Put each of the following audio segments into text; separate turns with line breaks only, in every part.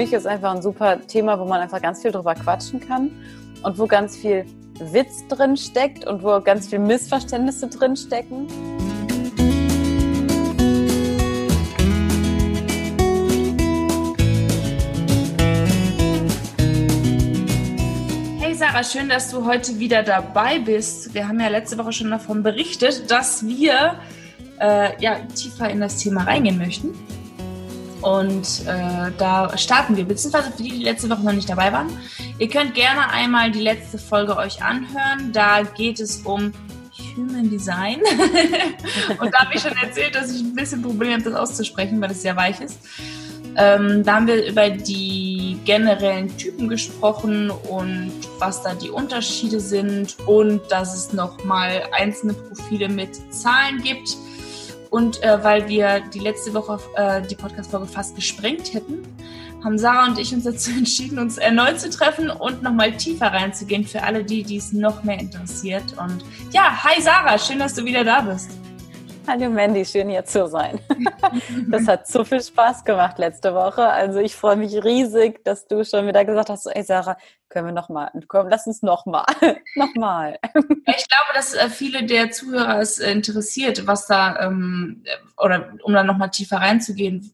mich ist einfach ein super Thema, wo man einfach ganz viel drüber quatschen kann und wo ganz viel Witz drin steckt und wo ganz viel Missverständnisse drin stecken.
Hey Sarah, schön, dass du heute wieder dabei bist. Wir haben ja letzte Woche schon davon berichtet, dass wir äh, ja, tiefer in das Thema reingehen möchten. Und äh, da starten wir, beziehungsweise für die, die letzte Woche noch nicht dabei waren. Ihr könnt gerne einmal die letzte Folge euch anhören. Da geht es um Human Design. und da habe ich schon erzählt, dass ich ein bisschen Probleme habe, das auszusprechen, weil es sehr weich ist. Ähm, da haben wir über die generellen Typen gesprochen und was da die Unterschiede sind und dass es nochmal einzelne Profile mit Zahlen gibt und äh, weil wir die letzte Woche äh, die Podcast-Folge fast gesprengt hätten, haben Sarah und ich uns dazu entschieden, uns erneut zu treffen und nochmal tiefer reinzugehen für alle die, die es noch mehr interessiert. Und ja, hi Sarah, schön, dass du wieder da bist.
Hallo Mandy, schön hier zu sein. Das hat so viel Spaß gemacht letzte Woche. Also ich freue mich riesig, dass du schon wieder gesagt hast, ey Sarah, können wir nochmal, komm, lass uns nochmal, nochmal.
Ich glaube, dass äh, viele der Zuhörer es interessiert, was da, ähm, oder um dann nochmal tiefer reinzugehen,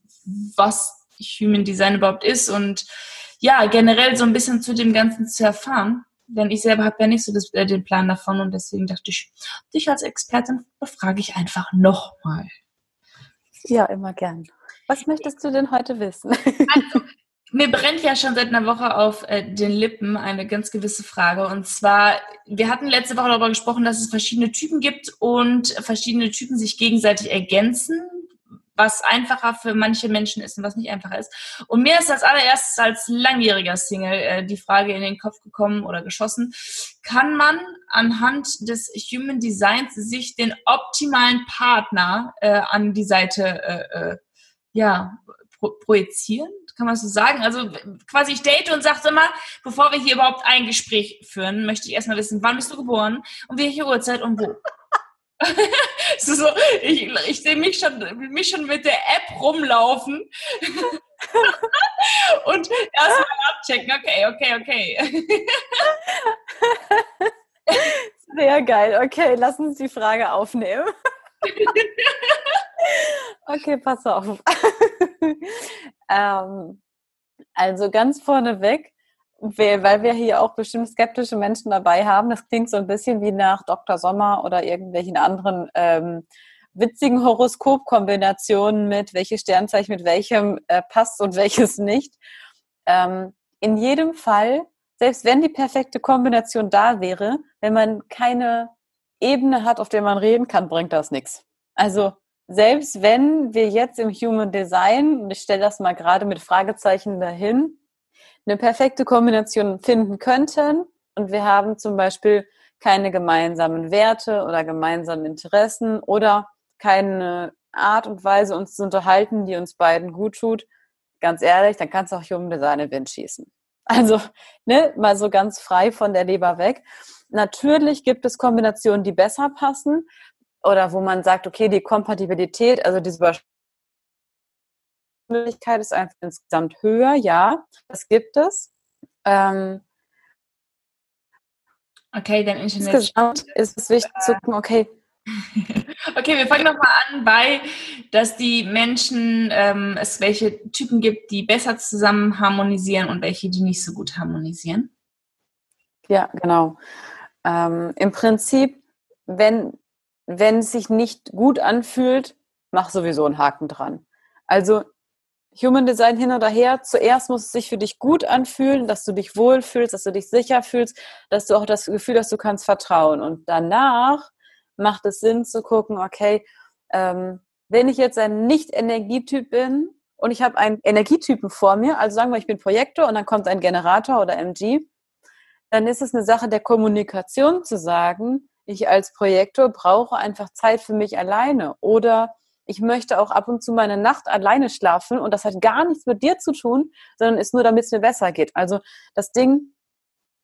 was Human Design überhaupt ist und ja, generell so ein bisschen zu dem Ganzen zu erfahren denn ich selber habe ja nicht so das, äh, den Plan davon und deswegen dachte ich, dich als Expertin befrage ich einfach nochmal.
Ja, immer gern. Was möchtest du denn heute wissen?
Also, mir brennt ja schon seit einer Woche auf äh, den Lippen eine ganz gewisse Frage. Und zwar, wir hatten letzte Woche darüber gesprochen, dass es verschiedene Typen gibt und verschiedene Typen sich gegenseitig ergänzen was einfacher für manche Menschen ist und was nicht einfacher ist. Und mir ist als allererstes als langjähriger Single äh, die Frage in den Kopf gekommen oder geschossen, kann man anhand des Human Designs sich den optimalen Partner äh, an die Seite äh, äh, ja, pro projizieren? Kann man so sagen? Also quasi ich date und sage immer, bevor wir hier überhaupt ein Gespräch führen, möchte ich erstmal wissen, wann bist du geboren und welche Uhrzeit und wo? So, ich, ich sehe mich schon, mich schon mit der App rumlaufen und erstmal abchecken. Okay, okay, okay.
Sehr geil. Okay, lass uns die Frage aufnehmen. okay, pass auf. ähm, also ganz vorneweg weil wir hier auch bestimmt skeptische Menschen dabei haben. Das klingt so ein bisschen wie nach Dr. Sommer oder irgendwelchen anderen ähm, witzigen Horoskopkombinationen mit, welche Sternzeichen mit welchem äh, passt und welches nicht. Ähm, in jedem Fall, selbst wenn die perfekte Kombination da wäre, wenn man keine Ebene hat, auf der man reden kann, bringt das nichts. Also selbst wenn wir jetzt im Human Design, und ich stelle das mal gerade mit Fragezeichen dahin, eine perfekte Kombination finden könnten und wir haben zum Beispiel keine gemeinsamen Werte oder gemeinsamen Interessen oder keine Art und Weise, uns zu unterhalten, die uns beiden gut tut, ganz ehrlich, dann kannst du auch Human Design in Wind schießen. Also, ne, mal so ganz frei von der Leber weg. Natürlich gibt es Kombinationen, die besser passen oder wo man sagt, okay, die Kompatibilität, also diese Möglichkeit ist einfach insgesamt höher, ja, das gibt es. Ähm,
okay, dann Internet.
Insgesamt ist es wichtig zu gucken, okay.
okay, wir fangen nochmal an bei, dass die Menschen, ähm, es welche Typen gibt, die besser zusammen harmonisieren und welche, die nicht so gut harmonisieren.
Ja, genau. Ähm, Im Prinzip, wenn, wenn es sich nicht gut anfühlt, mach sowieso einen Haken dran. Also Human Design hin oder her. Zuerst muss es sich für dich gut anfühlen, dass du dich wohlfühlst, dass du dich sicher fühlst, dass du auch das Gefühl hast, du kannst vertrauen. Und danach macht es Sinn zu gucken, okay, ähm, wenn ich jetzt ein Nicht-Energietyp bin und ich habe einen Energietypen vor mir, also sagen wir, ich bin Projektor und dann kommt ein Generator oder MG, dann ist es eine Sache der Kommunikation zu sagen, ich als Projektor brauche einfach Zeit für mich alleine oder ich möchte auch ab und zu meine Nacht alleine schlafen und das hat gar nichts mit dir zu tun, sondern ist nur, damit es mir besser geht. Also das Ding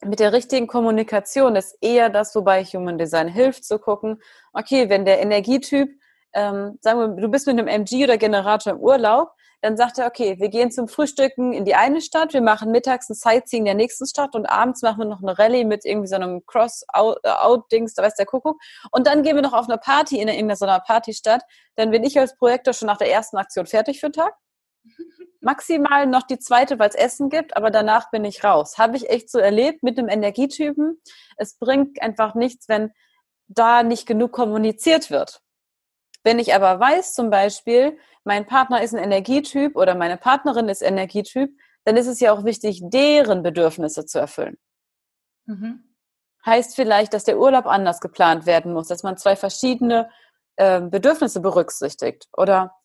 mit der richtigen Kommunikation ist eher das, wobei Human Design hilft zu gucken, okay, wenn der Energietyp, ähm, sagen wir, du bist mit einem MG oder Generator im Urlaub, dann sagt er, okay, wir gehen zum Frühstücken in die eine Stadt, wir machen mittags ein Sightseeing in der nächsten Stadt und abends machen wir noch eine Rallye mit irgendwie so einem Cross-Out-Dings, da weiß der Kuckuck. Und dann gehen wir noch auf eine Party in, in so einer Partystadt. Dann bin ich als Projektor schon nach der ersten Aktion fertig für den Tag. Maximal noch die zweite, weil es Essen gibt, aber danach bin ich raus. Habe ich echt so erlebt mit einem Energietypen. Es bringt einfach nichts, wenn da nicht genug kommuniziert wird. Wenn ich aber weiß, zum Beispiel, mein Partner ist ein Energietyp oder meine Partnerin ist Energietyp, dann ist es ja auch wichtig, deren Bedürfnisse zu erfüllen. Mhm. Heißt vielleicht, dass der Urlaub anders geplant werden muss, dass man zwei verschiedene äh, Bedürfnisse berücksichtigt. Oder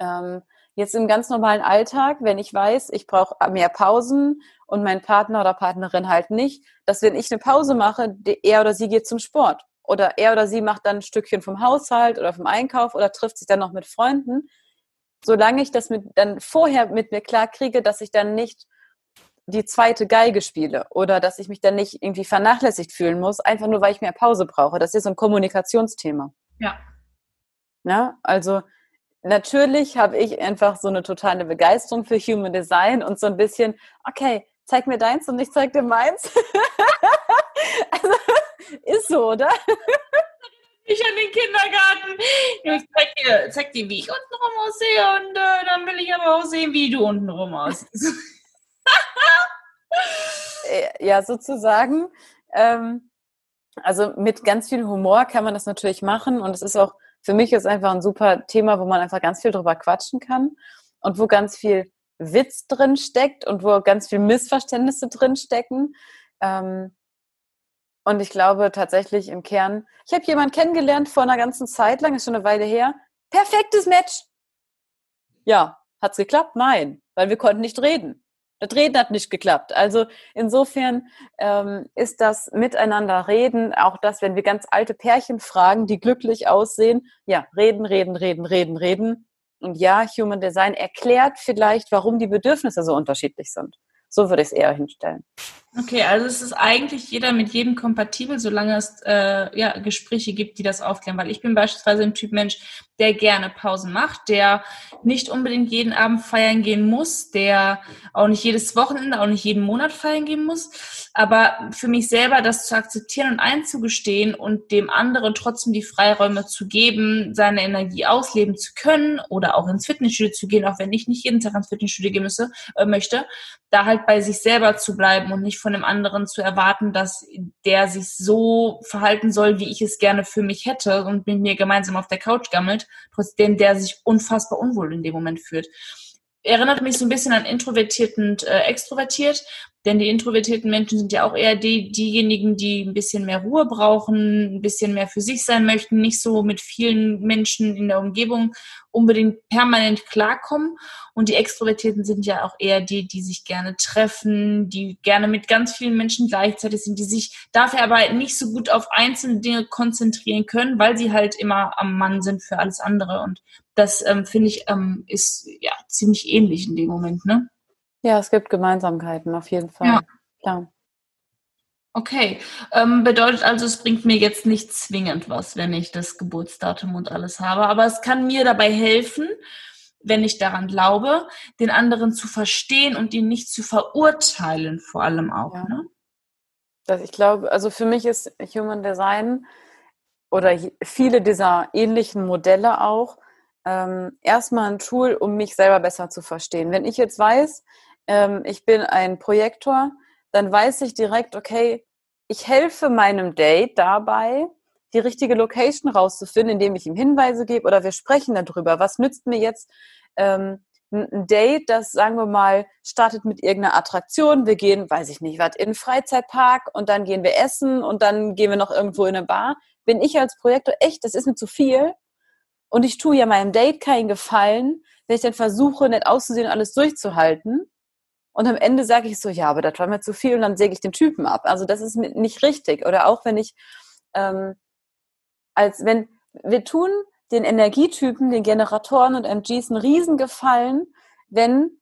ähm, jetzt im ganz normalen Alltag, wenn ich weiß, ich brauche mehr Pausen und mein Partner oder Partnerin halt nicht, dass wenn ich eine Pause mache, er oder sie geht zum Sport oder er oder sie macht dann ein Stückchen vom Haushalt oder vom Einkauf oder trifft sich dann noch mit Freunden, solange ich das mit, dann vorher mit mir klar kriege, dass ich dann nicht die zweite Geige spiele oder dass ich mich dann nicht irgendwie vernachlässigt fühlen muss, einfach nur weil ich mehr Pause brauche. Das ist so ein Kommunikationsthema.
Ja.
Na, also natürlich habe ich einfach so eine totale Begeisterung für Human Design und so ein bisschen, okay, zeig mir deins und ich zeig dir meins. also, ist so, oder?
Ich an den Kindergarten. Ich zeig dir, zeig dir, wie ich untenrum aussehe und äh, dann will ich aber auch sehen, wie du untenrum aussiehst.
Äh, ja, sozusagen. Ähm, also mit ganz viel Humor kann man das natürlich machen und es ist auch, für mich ist einfach ein super Thema, wo man einfach ganz viel drüber quatschen kann und wo ganz viel Witz drin steckt und wo ganz viel Missverständnisse drin stecken. Ähm, und ich glaube tatsächlich im Kern, ich habe jemanden kennengelernt vor einer ganzen Zeit lang, ist schon eine Weile her. Perfektes Match. Ja, hat's geklappt? Nein, weil wir konnten nicht reden. Das Reden hat nicht geklappt. Also insofern ähm, ist das Miteinander reden, auch das, wenn wir ganz alte Pärchen fragen, die glücklich aussehen, ja, reden, reden, reden, reden, reden. Und ja, Human Design erklärt vielleicht, warum die Bedürfnisse so unterschiedlich sind. So würde ich es eher hinstellen.
Okay, also es ist eigentlich jeder mit jedem kompatibel, solange es äh, ja, Gespräche gibt, die das aufklären. Weil ich bin beispielsweise ein Typ Mensch, der gerne Pausen macht, der nicht unbedingt jeden Abend feiern gehen muss, der auch nicht jedes Wochenende, auch nicht jeden Monat feiern gehen muss. Aber für mich selber das zu akzeptieren und einzugestehen und dem anderen trotzdem die Freiräume zu geben, seine Energie ausleben zu können oder auch ins Fitnessstudio zu gehen, auch wenn ich nicht jeden Tag ins Fitnessstudio gehen müsse, äh, möchte, da halt bei sich selber zu bleiben und nicht von dem anderen zu erwarten, dass der sich so verhalten soll, wie ich es gerne für mich hätte und mit mir gemeinsam auf der Couch gammelt, trotzdem der sich unfassbar unwohl in dem Moment fühlt. Erinnert mich so ein bisschen an introvertiert und äh, extrovertiert, denn die introvertierten Menschen sind ja auch eher die, diejenigen, die ein bisschen mehr Ruhe brauchen, ein bisschen mehr für sich sein möchten, nicht so mit vielen Menschen in der Umgebung unbedingt permanent klarkommen. Und die Extrovertierten sind ja auch eher die, die sich gerne treffen, die gerne mit ganz vielen Menschen gleichzeitig sind, die sich dafür aber nicht so gut auf einzelne Dinge konzentrieren können, weil sie halt immer am Mann sind für alles andere. Und das ähm, finde ich ähm, ist ja ziemlich ähnlich in dem Moment, ne?
Ja, es gibt Gemeinsamkeiten, auf jeden Fall. Ja. Klar.
Okay, ähm, bedeutet also, es bringt mir jetzt nicht zwingend was, wenn ich das Geburtsdatum und alles habe, aber es kann mir dabei helfen, wenn ich daran glaube, den anderen zu verstehen und ihn nicht zu verurteilen, vor allem auch. Ja. Ne?
Das, ich glaube, also für mich ist Human Design oder viele dieser ähnlichen Modelle auch ähm, erstmal ein Tool, um mich selber besser zu verstehen. Wenn ich jetzt weiß, ähm, ich bin ein Projektor, dann weiß ich direkt, okay, ich helfe meinem Date dabei, die richtige Location rauszufinden, indem ich ihm Hinweise gebe oder wir sprechen darüber. Was nützt mir jetzt ähm, ein Date, das, sagen wir mal, startet mit irgendeiner Attraktion. Wir gehen, weiß ich nicht, was, in einen Freizeitpark und dann gehen wir essen und dann gehen wir noch irgendwo in eine Bar. Bin ich als Projektor echt, das ist mir zu viel. Und ich tue ja meinem Date keinen Gefallen, wenn ich dann versuche, nett auszusehen und alles durchzuhalten. Und am Ende sage ich so, ja, aber das war mir zu viel und dann säge ich den Typen ab. Also das ist nicht richtig. Oder auch wenn ich, ähm, als wenn, wir tun den Energietypen, den Generatoren und MGs einen Riesengefallen, wenn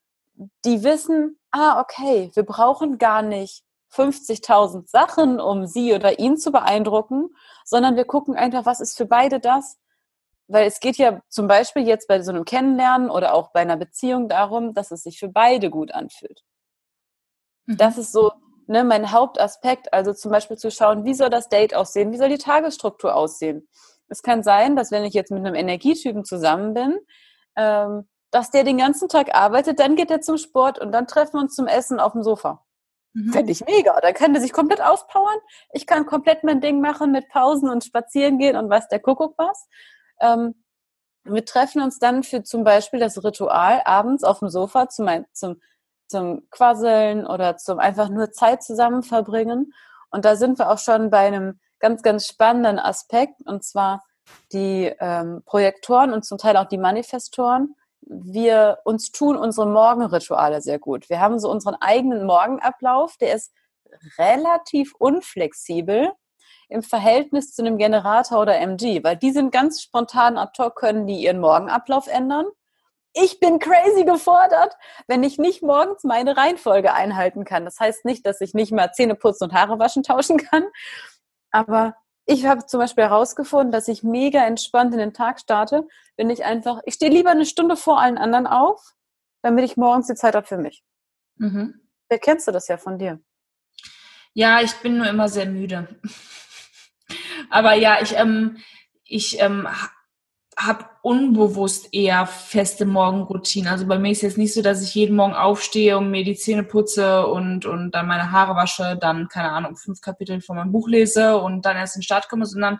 die wissen, ah, okay, wir brauchen gar nicht 50.000 Sachen, um sie oder ihn zu beeindrucken, sondern wir gucken einfach, was ist für beide das, weil es geht ja zum Beispiel jetzt bei so einem Kennenlernen oder auch bei einer Beziehung darum, dass es sich für beide gut anfühlt. Mhm. Das ist so ne, mein Hauptaspekt, also zum Beispiel zu schauen, wie soll das Date aussehen, wie soll die Tagesstruktur aussehen. Es kann sein, dass wenn ich jetzt mit einem Energietypen zusammen bin, ähm, dass der den ganzen Tag arbeitet, dann geht er zum Sport und dann treffen wir uns zum Essen auf dem Sofa. Mhm. Fände ich mega. Dann kann der sich komplett auspowern. Ich kann komplett mein Ding machen mit Pausen und spazieren gehen und was der Kuckuck was. Ähm, wir treffen uns dann für zum Beispiel das Ritual abends auf dem Sofa zum, zum, zum Quasseln oder zum einfach nur Zeit zusammen verbringen. Und da sind wir auch schon bei einem ganz, ganz spannenden Aspekt, und zwar die ähm, Projektoren und zum Teil auch die Manifestoren. Wir uns tun unsere Morgenrituale sehr gut. Wir haben so unseren eigenen Morgenablauf, der ist relativ unflexibel im Verhältnis zu einem Generator oder MG, weil die sind ganz spontan ad hoc, können die ihren Morgenablauf ändern. Ich bin crazy gefordert, wenn ich nicht morgens meine Reihenfolge einhalten kann. Das heißt nicht, dass ich nicht mal Zähne putzen und Haare waschen tauschen kann, aber ich habe zum Beispiel herausgefunden, dass ich mega entspannt in den Tag starte, wenn ich einfach, ich stehe lieber eine Stunde vor allen anderen auf, damit ich morgens die Zeit habe für mich. Mhm. Wer kennst du das ja von dir?
Ja, ich bin nur immer sehr müde. Aber ja, ich, ähm, ich ähm, habe unbewusst eher feste Morgenroutinen. Also bei mir ist jetzt nicht so, dass ich jeden Morgen aufstehe und mir die Zähne putze und, und dann meine Haare wasche, dann, keine Ahnung, fünf Kapitel von meinem Buch lese und dann erst in den Start komme, sondern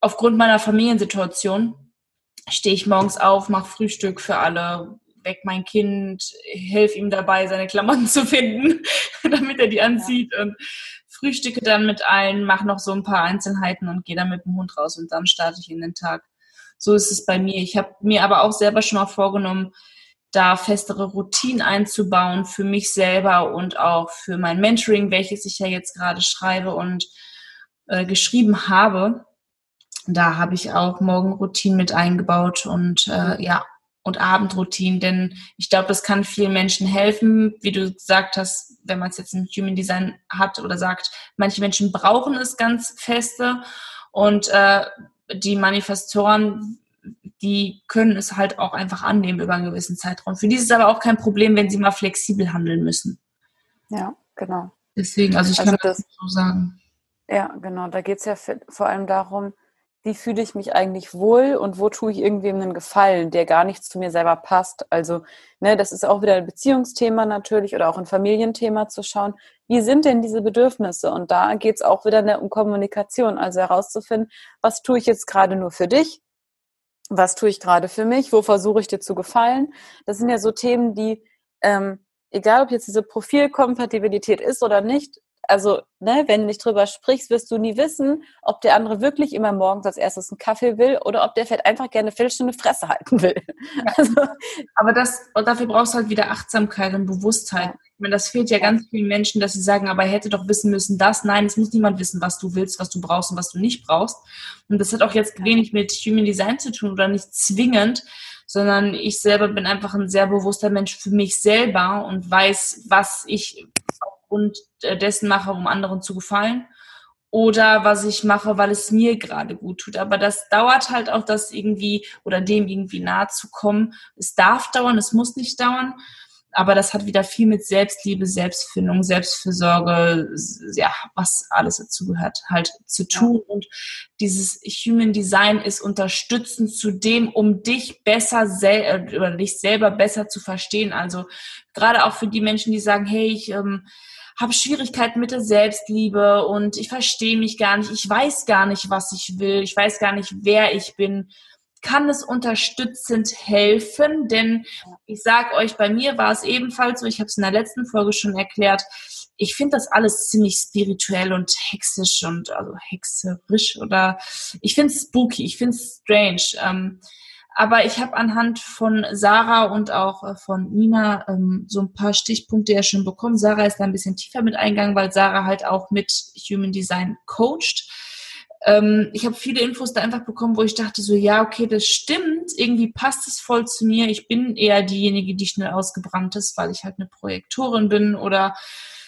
aufgrund meiner Familiensituation stehe ich morgens auf, mache Frühstück für alle, weck mein Kind, helfe ihm dabei, seine Klamotten zu finden, damit er die anzieht und frühstücke dann mit allen, mache noch so ein paar Einzelheiten und gehe dann mit dem Hund raus und dann starte ich in den Tag so ist es bei mir. Ich habe mir aber auch selber schon mal vorgenommen, da festere Routinen einzubauen für mich selber und auch für mein Mentoring, welches ich ja jetzt gerade schreibe und äh, geschrieben habe. Da habe ich auch Morgenroutinen mit eingebaut und äh, ja, und Abendroutinen, denn ich glaube, das kann vielen Menschen helfen, wie du gesagt hast, wenn man es jetzt im Human Design hat oder sagt, manche Menschen brauchen es ganz feste und äh, die Manifestoren, die können es halt auch einfach annehmen über einen gewissen Zeitraum. Für die ist es aber auch kein Problem, wenn sie mal flexibel handeln müssen.
Ja, genau.
Deswegen, also ich also kann das, das so sagen.
Ja, genau. Da geht es ja vor allem darum, wie fühle ich mich eigentlich wohl und wo tue ich irgendwem einen Gefallen, der gar nicht zu mir selber passt. Also, ne, das ist auch wieder ein Beziehungsthema natürlich oder auch ein Familienthema zu schauen, wie sind denn diese Bedürfnisse? Und da geht es auch wieder um Kommunikation, also herauszufinden, was tue ich jetzt gerade nur für dich? Was tue ich gerade für mich? Wo versuche ich dir zu gefallen? Das sind ja so Themen, die, ähm, egal ob jetzt diese Profilkompatibilität ist oder nicht, also, ne, wenn du nicht drüber sprichst, wirst du nie wissen, ob der andere wirklich immer morgens als erstes einen Kaffee will oder ob der vielleicht einfach gerne Viertelstunde Fresse halten will.
Also, aber das, und dafür brauchst du halt wieder Achtsamkeit und Bewusstheit. Ich meine, das fehlt ja ganz vielen Menschen, dass sie sagen, aber er hätte doch wissen müssen, das. Nein, es muss niemand wissen, was du willst, was du brauchst und was du nicht brauchst. Und das hat auch jetzt wenig mit Human Design zu tun oder nicht zwingend, sondern ich selber bin einfach ein sehr bewusster Mensch für mich selber und weiß, was ich aufgrund äh, dessen mache, um anderen zu gefallen oder was ich mache, weil es mir gerade gut tut. Aber das dauert halt auch, das irgendwie oder dem irgendwie nahe zu kommen. Es darf dauern, es muss nicht dauern. Aber das hat wieder viel mit Selbstliebe, Selbstfindung, Selbstfürsorge, ja, was alles dazu gehört, halt zu tun. Und dieses Human Design ist unterstützend zu dem, um dich besser sel oder dich selber besser zu verstehen. Also gerade auch für die Menschen, die sagen, hey, ich ähm, habe Schwierigkeiten mit der Selbstliebe und ich verstehe mich gar nicht, ich weiß gar nicht, was ich will, ich weiß gar nicht, wer ich bin, kann es unterstützend helfen, denn ich sage euch, bei mir war es ebenfalls so, ich habe es in der letzten Folge schon erklärt, ich finde das alles ziemlich spirituell und hexisch und also hexerisch oder ich finde es spooky, ich finde es strange. Ähm, aber ich habe anhand von Sarah und auch äh, von Nina ähm, so ein paar Stichpunkte ja schon bekommen. Sarah ist da ein bisschen tiefer mit eingegangen, weil Sarah halt auch mit Human Design coacht. Ähm, ich habe viele Infos da einfach bekommen, wo ich dachte so, ja, okay, das stimmt. Irgendwie passt es voll zu mir. Ich bin eher diejenige, die schnell ausgebrannt ist, weil ich halt eine Projektorin bin oder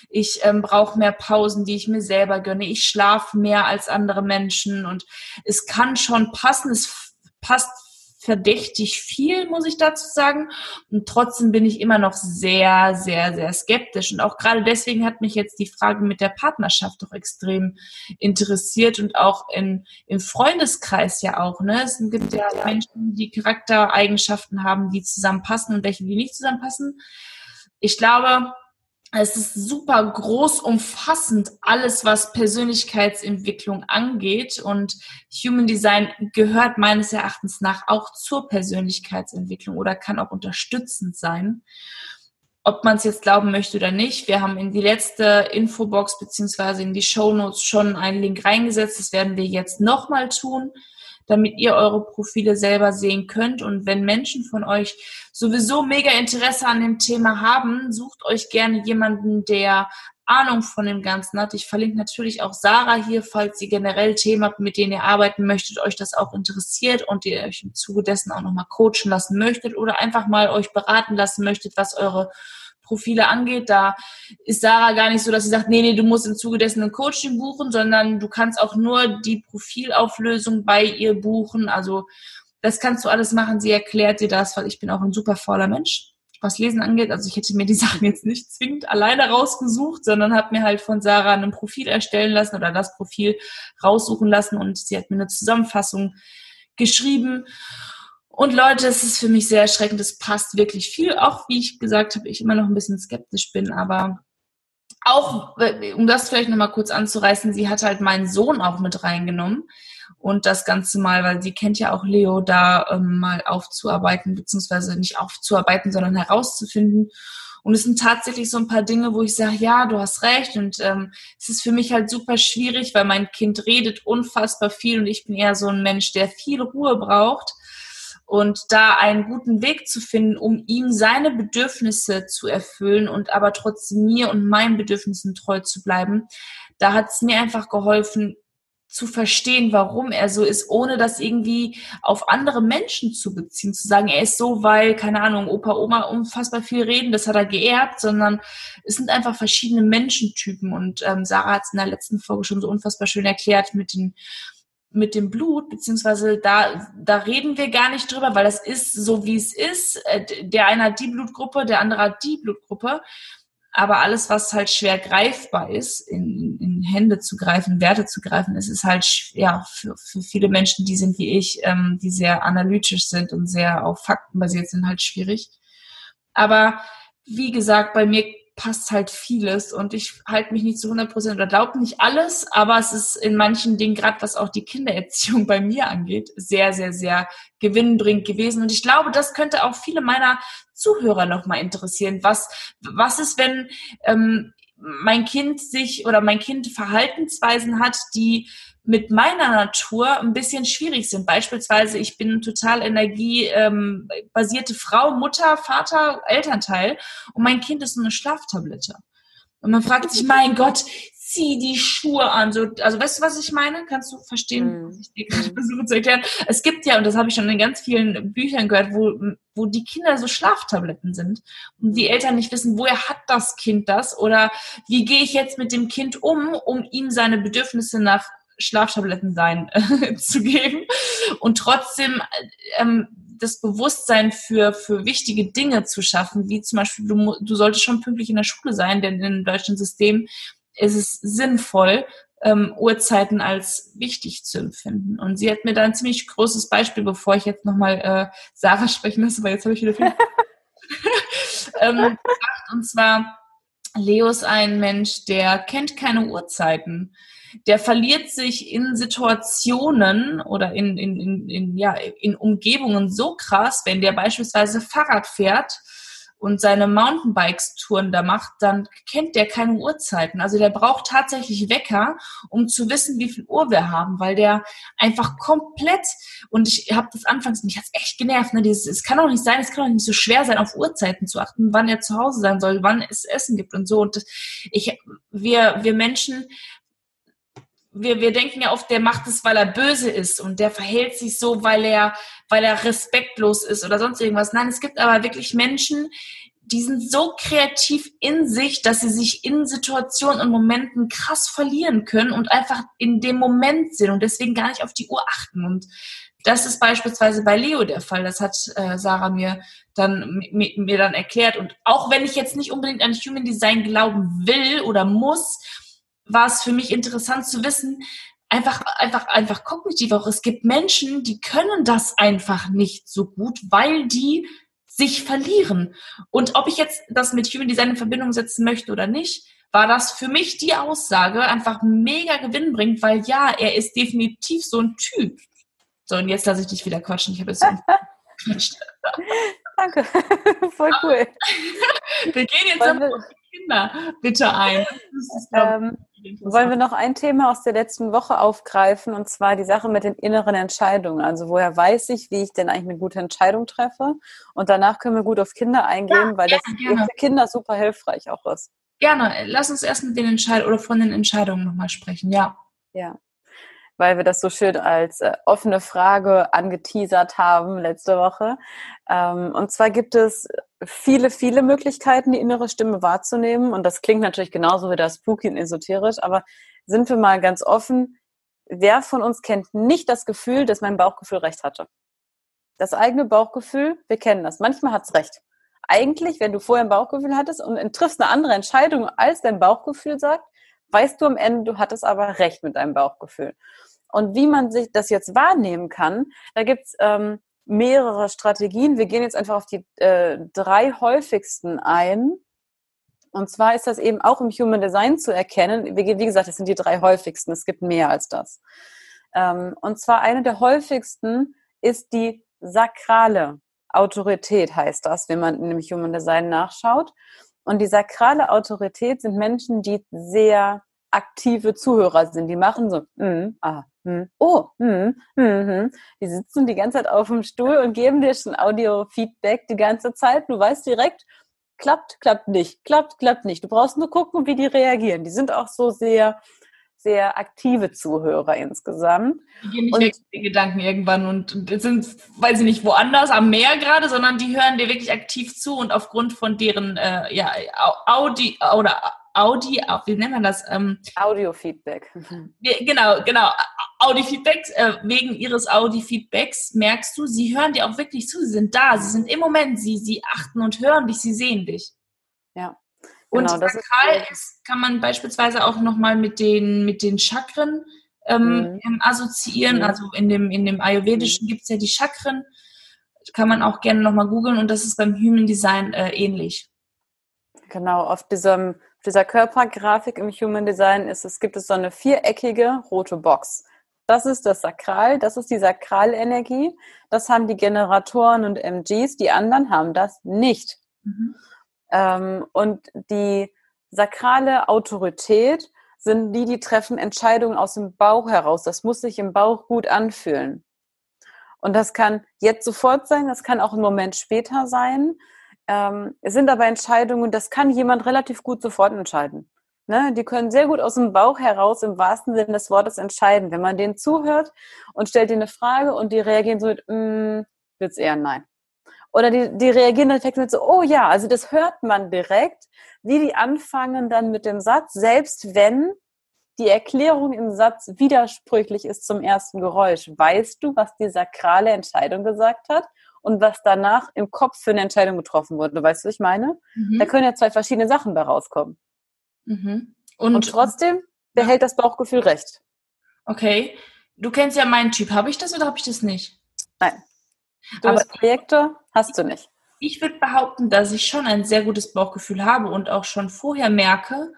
ich ähm, brauche mehr Pausen, die ich mir selber gönne. Ich schlafe mehr als andere Menschen und es kann schon passen. Es passt verdächtig viel, muss ich dazu sagen. Und trotzdem bin ich immer noch sehr, sehr, sehr skeptisch. Und auch gerade deswegen hat mich jetzt die Frage mit der Partnerschaft doch extrem interessiert und auch in, im Freundeskreis ja auch. Ne? Es gibt ja Menschen, die Charaktereigenschaften haben, die zusammenpassen und welche, die nicht zusammenpassen. Ich glaube, es ist super groß umfassend, alles, was Persönlichkeitsentwicklung angeht. Und Human Design gehört meines Erachtens nach auch zur Persönlichkeitsentwicklung oder kann auch unterstützend sein. Ob man es jetzt glauben möchte oder nicht. Wir haben in die letzte Infobox beziehungsweise in die Show Notes schon einen Link reingesetzt. Das werden wir jetzt nochmal tun damit ihr eure Profile selber sehen könnt. Und wenn Menschen von euch sowieso mega Interesse an dem Thema haben, sucht euch gerne jemanden, der Ahnung von dem Ganzen hat. Ich verlinke natürlich auch Sarah hier, falls ihr generell Themen habt, mit denen ihr arbeiten möchtet, euch das auch interessiert und ihr euch im Zuge dessen auch nochmal coachen lassen möchtet oder einfach mal euch beraten lassen möchtet, was eure Profile angeht. Da ist Sarah gar nicht so, dass sie sagt, nee, nee, du musst im Zuge dessen ein Coaching buchen, sondern du kannst auch nur die Profilauflösung bei ihr buchen. Also das kannst du alles machen. Sie erklärt dir das, weil ich bin auch ein super fauler Mensch was Lesen angeht. Also ich hätte mir die Sachen jetzt nicht zwingend alleine rausgesucht, sondern habe mir halt von Sarah ein Profil erstellen lassen oder das Profil raussuchen lassen und sie hat mir eine Zusammenfassung geschrieben. Und Leute, es ist für mich sehr erschreckend. Es passt wirklich viel, auch wie ich gesagt habe, ich immer noch ein bisschen skeptisch bin, aber auch, um das vielleicht nochmal kurz anzureißen, sie hat halt meinen Sohn auch mit reingenommen und das Ganze mal, weil sie kennt ja auch Leo, da ähm, mal aufzuarbeiten, beziehungsweise nicht aufzuarbeiten, sondern herauszufinden. Und es sind tatsächlich so ein paar Dinge, wo ich sage, ja, du hast recht. Und ähm, es ist für mich halt super schwierig, weil mein Kind redet unfassbar viel und ich bin eher so ein Mensch, der viel Ruhe braucht. Und da einen guten Weg zu finden, um ihm seine Bedürfnisse zu erfüllen und aber trotzdem mir und meinen Bedürfnissen treu zu bleiben, da hat es mir einfach geholfen, zu verstehen, warum er so ist, ohne das irgendwie auf andere Menschen zu beziehen, zu sagen, er ist so, weil, keine Ahnung, Opa, Oma unfassbar viel reden, das hat er geerbt, sondern es sind einfach verschiedene Menschentypen. Und ähm, Sarah hat es in der letzten Folge schon so unfassbar schön erklärt mit den mit dem Blut, beziehungsweise da, da reden wir gar nicht drüber, weil das ist so, wie es ist. Äh, der eine hat die Blutgruppe, der andere hat die Blutgruppe. Aber alles, was halt schwer greifbar ist, in, in Hände zu greifen, Werte zu greifen, ist es halt ja für, für viele Menschen, die sind wie ich, ähm, die sehr analytisch sind und sehr auf Fakten basiert sind, halt schwierig. Aber wie gesagt, bei mir passt halt vieles und ich halte mich nicht zu 100 Prozent oder glaube nicht alles, aber es ist in manchen Dingen, gerade was auch die Kindererziehung bei mir angeht, sehr, sehr, sehr gewinnbringend gewesen. Und ich glaube, das könnte auch viele meiner Zuhörer nochmal interessieren. Was, was ist, wenn ähm, mein Kind sich oder mein Kind Verhaltensweisen hat, die mit meiner Natur ein bisschen schwierig sind. Beispielsweise, ich bin total energiebasierte ähm, Frau, Mutter, Vater, Elternteil und mein Kind ist eine Schlaftablette. Und man fragt sich, mein Gott, zieh die Schuhe an. So, also weißt du, was ich meine? Kannst du verstehen, mhm. was ich dir gerade versuche zu erklären? Es gibt ja, und das habe ich schon in ganz vielen Büchern gehört, wo, wo die Kinder so Schlaftabletten sind und die Eltern nicht wissen, woher hat das Kind das oder wie gehe ich jetzt mit dem Kind um, um ihm seine Bedürfnisse nach Schlaftabletten sein äh, zu geben und trotzdem ähm, das Bewusstsein für, für wichtige Dinge zu schaffen, wie zum Beispiel, du, du solltest schon pünktlich in der Schule sein, denn im deutschen System ist es sinnvoll, ähm, Uhrzeiten als wichtig zu empfinden. Und sie hat mir da ein ziemlich großes Beispiel, bevor ich jetzt nochmal äh, Sarah sprechen lasse, weil jetzt habe ich wieder viel ähm, gemacht. Und zwar, Leo ist ein Mensch, der kennt keine Uhrzeiten der verliert sich in Situationen oder in, in, in, in, ja, in Umgebungen so krass, wenn der beispielsweise Fahrrad fährt und seine Mountainbikes-Touren da macht, dann kennt der keine Uhrzeiten. Also der braucht tatsächlich Wecker, um zu wissen, wie viel Uhr wir haben, weil der einfach komplett, und ich habe das anfangs, mich hat's echt genervt, ne, dieses, es kann auch nicht sein, es kann auch nicht so schwer sein, auf Uhrzeiten zu achten, wann er zu Hause sein soll, wann es Essen gibt und so. Und ich, wir, wir Menschen wir, wir denken ja oft, der macht es, weil er böse ist und der verhält sich so, weil er, weil er respektlos ist oder sonst irgendwas. Nein, es gibt aber wirklich Menschen, die sind so kreativ in sich, dass sie sich in Situationen und Momenten krass verlieren können und einfach in dem Moment sind und deswegen gar nicht auf die Uhr achten. Und Das ist beispielsweise bei Leo der Fall. Das hat äh, Sarah mir dann, mir, mir dann erklärt. Und auch wenn ich jetzt nicht unbedingt an Human Design glauben will oder muss, war es für mich interessant zu wissen, einfach, einfach, einfach kognitiv auch. Es gibt Menschen, die können das einfach nicht so gut, weil die sich verlieren. Und ob ich jetzt das mit Human Design in Verbindung setzen möchte oder nicht, war das für mich die Aussage einfach mega gewinnbringend, weil ja, er ist definitiv so ein Typ. So, und jetzt lasse ich dich wieder quatschen. Ich habe es
gequatscht. Danke. Voll cool.
wir gehen jetzt auf die Kinder bitte ein.
Ist, ähm, wollen wir noch ein Thema aus der letzten Woche aufgreifen und zwar die Sache mit den inneren Entscheidungen. Also woher weiß ich, wie ich denn eigentlich eine gute Entscheidung treffe? Und danach können wir gut auf Kinder eingehen, ja, weil das gerne. für Kinder super hilfreich auch ist.
Gerne. Lass uns erst mit den Entscheidungen oder von den Entscheidungen nochmal sprechen. Ja.
Ja weil wir das so schön als äh, offene Frage angeteasert haben letzte Woche. Ähm, und zwar gibt es viele, viele Möglichkeiten, die innere Stimme wahrzunehmen. Und das klingt natürlich genauso wie das spooky und esoterisch, aber sind wir mal ganz offen, wer von uns kennt nicht das Gefühl, dass mein Bauchgefühl recht hatte? Das eigene Bauchgefühl, wir kennen das. Manchmal hat es recht. Eigentlich, wenn du vorher ein Bauchgefühl hattest und triffst eine andere Entscheidung, als dein Bauchgefühl sagt, weißt du am Ende, du hattest aber recht mit deinem Bauchgefühl. Und wie man sich das jetzt wahrnehmen kann, da gibt's ähm, mehrere Strategien. Wir gehen jetzt einfach auf die äh, drei häufigsten ein. Und zwar ist das eben auch im Human Design zu erkennen. Wie, gesagt, das sind die drei häufigsten. Es gibt mehr als das. Ähm, und zwar eine der häufigsten ist die sakrale Autorität, heißt das, wenn man in dem Human Design nachschaut. Und die sakrale Autorität sind Menschen, die sehr aktive Zuhörer sind. Die machen so, mm, ah, mm, oh, mm, mm, die sitzen die ganze Zeit auf dem Stuhl und geben dir schon Audio-Feedback die ganze Zeit. Du weißt direkt, klappt, klappt nicht, klappt, klappt nicht. Du brauchst nur gucken, wie die reagieren. Die sind auch so sehr, sehr aktive Zuhörer insgesamt.
Die gehen nicht und, weg den Gedanken irgendwann und, und sind, weiß ich nicht, woanders am Meer gerade, sondern die hören dir wirklich aktiv zu und aufgrund von deren äh, ja, Audi oder Audi, wie nennt man das?
Ähm, Audio-Feedback.
Genau, genau. Audi-Feedback, äh, wegen ihres Audi-Feedbacks merkst du, sie hören dir auch wirklich zu, sie sind da, sie sind im Moment, sie, sie achten und hören dich, sie sehen dich.
Ja.
Genau, und das Sakral ist, kann man beispielsweise auch nochmal mit den, mit den Chakren ähm, mhm. assoziieren. Mhm. Also in dem, in dem Ayurvedischen mhm. gibt es ja die Chakren. Kann man auch gerne nochmal googeln und das ist beim Human Design äh, ähnlich.
Genau, auf diesem dieser Körpergrafik im Human Design ist es, gibt es so eine viereckige rote Box. Das ist das Sakral, das ist die Sakralenergie. Das haben die Generatoren und MGs, die anderen haben das nicht. Mhm. Ähm, und die sakrale Autorität sind die, die treffen Entscheidungen aus dem Bauch heraus. Das muss sich im Bauch gut anfühlen. Und das kann jetzt sofort sein, das kann auch einen Moment später sein. Ähm, es sind aber Entscheidungen, das kann jemand relativ gut sofort entscheiden. Ne? Die können sehr gut aus dem Bauch heraus im wahrsten Sinne des Wortes entscheiden. Wenn man denen zuhört und stellt ihnen eine Frage und die reagieren so mit, mm, wird's eher nein. Oder die, die reagieren direkt mit so, oh ja, also das hört man direkt, wie die anfangen dann mit dem Satz, selbst wenn die Erklärung im Satz widersprüchlich ist zum ersten Geräusch. Weißt du, was die sakrale Entscheidung gesagt hat? Und was danach im Kopf für eine Entscheidung getroffen wurde. Weißt du, was ich meine? Mhm. Da können ja zwei verschiedene Sachen bei rauskommen. Mhm. Und, und, trotzdem behält das Bauchgefühl recht.
Okay. Du kennst ja meinen Typ. Habe ich das oder habe ich das nicht?
Nein. Du Aber Projekte hast du nicht.
Ich würde behaupten, dass ich schon ein sehr gutes Bauchgefühl habe und auch schon vorher merke,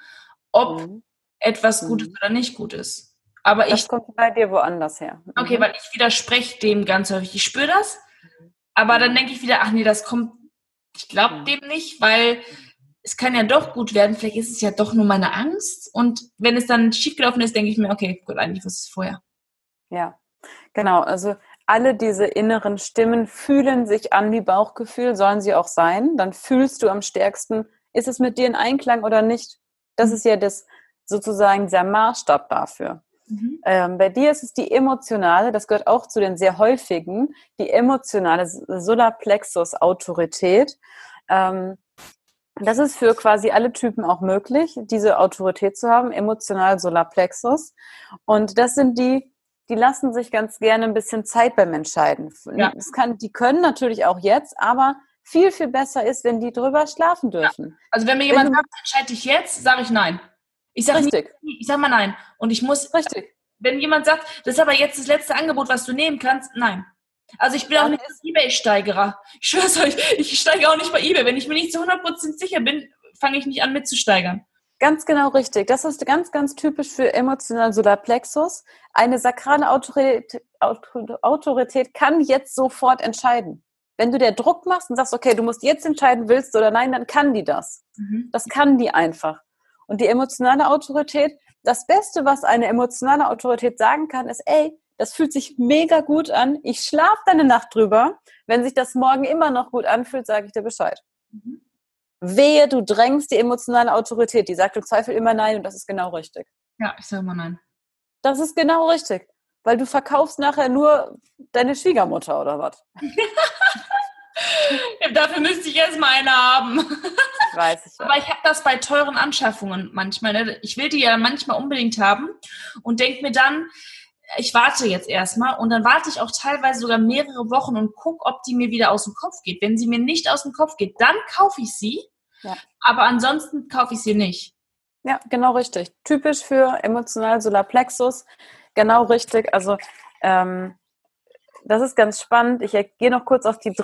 ob mhm. etwas gut ist mhm. oder nicht gut ist. Aber
das
ich
kommt bei dir woanders her.
Okay, mhm. weil ich widerspreche dem ganz häufig. Ich spüre das, aber dann denke ich wieder, ach nee, das kommt, ich glaube dem nicht, weil es kann ja doch gut werden. Vielleicht ist es ja doch nur meine Angst. Und wenn es dann schiefgelaufen ist, denke ich mir, okay, gut, eigentlich was ist vorher.
Ja, genau. Also alle diese inneren Stimmen fühlen sich an wie Bauchgefühl, sollen sie auch sein. Dann fühlst du am stärksten, ist es mit dir in Einklang oder nicht? Das mhm. ist ja das sozusagen der Maßstab dafür. Mhm. Ähm, bei dir ist es die emotionale, das gehört auch zu den sehr häufigen, die emotionale Solarplexus-Autorität. Ähm, das ist für quasi alle Typen auch möglich, diese Autorität zu haben, emotional Solarplexus. Und das sind die, die lassen sich ganz gerne ein bisschen Zeit beim Entscheiden. Ja. Das kann, die können natürlich auch jetzt, aber viel, viel besser ist, wenn die drüber schlafen dürfen. Ja.
Also wenn mir jemand wenn sagt, entscheide dich jetzt, sage ich nein. Ich sage ich sag mal nein. Und ich muss,
Richtig.
wenn jemand sagt, das ist aber jetzt das letzte Angebot, was du nehmen kannst, nein. Also ich bin auch nicht Ebay-Steigerer. Ich schwör's euch, ich steige auch nicht bei Ebay. Wenn ich mir nicht zu 100% sicher bin, fange ich nicht an mitzusteigern.
Ganz genau richtig. Das ist ganz, ganz typisch für emotional Solarplexus. Eine sakrale Autorität, Autorität kann jetzt sofort entscheiden. Wenn du der Druck machst und sagst, okay, du musst jetzt entscheiden, willst du oder nein, dann kann die das. Mhm. Das kann die einfach. Und die emotionale Autorität, das Beste, was eine emotionale Autorität sagen kann, ist, ey, das fühlt sich mega gut an. Ich schlafe deine Nacht drüber. Wenn sich das morgen immer noch gut anfühlt, sage ich dir Bescheid. Mhm. Wehe, du drängst die emotionale Autorität. Die sagt im Zweifel immer nein und das ist genau richtig.
Ja, ich sage immer nein.
Das ist genau richtig. Weil du verkaufst nachher nur deine Schwiegermutter oder was?
Dafür müsste ich erstmal eine haben. Ich weiß ich. Aber ich habe das bei teuren Anschaffungen manchmal. Ne? Ich will die ja manchmal unbedingt haben und denke mir dann, ich warte jetzt erstmal und dann warte ich auch teilweise sogar mehrere Wochen und gucke, ob die mir wieder aus dem Kopf geht. Wenn sie mir nicht aus dem Kopf geht, dann kaufe ich sie. Ja. Aber ansonsten kaufe ich sie nicht.
Ja, genau richtig. Typisch für emotional Solarplexus. Genau richtig. Also ähm, das ist ganz spannend. Ich gehe noch kurz auf die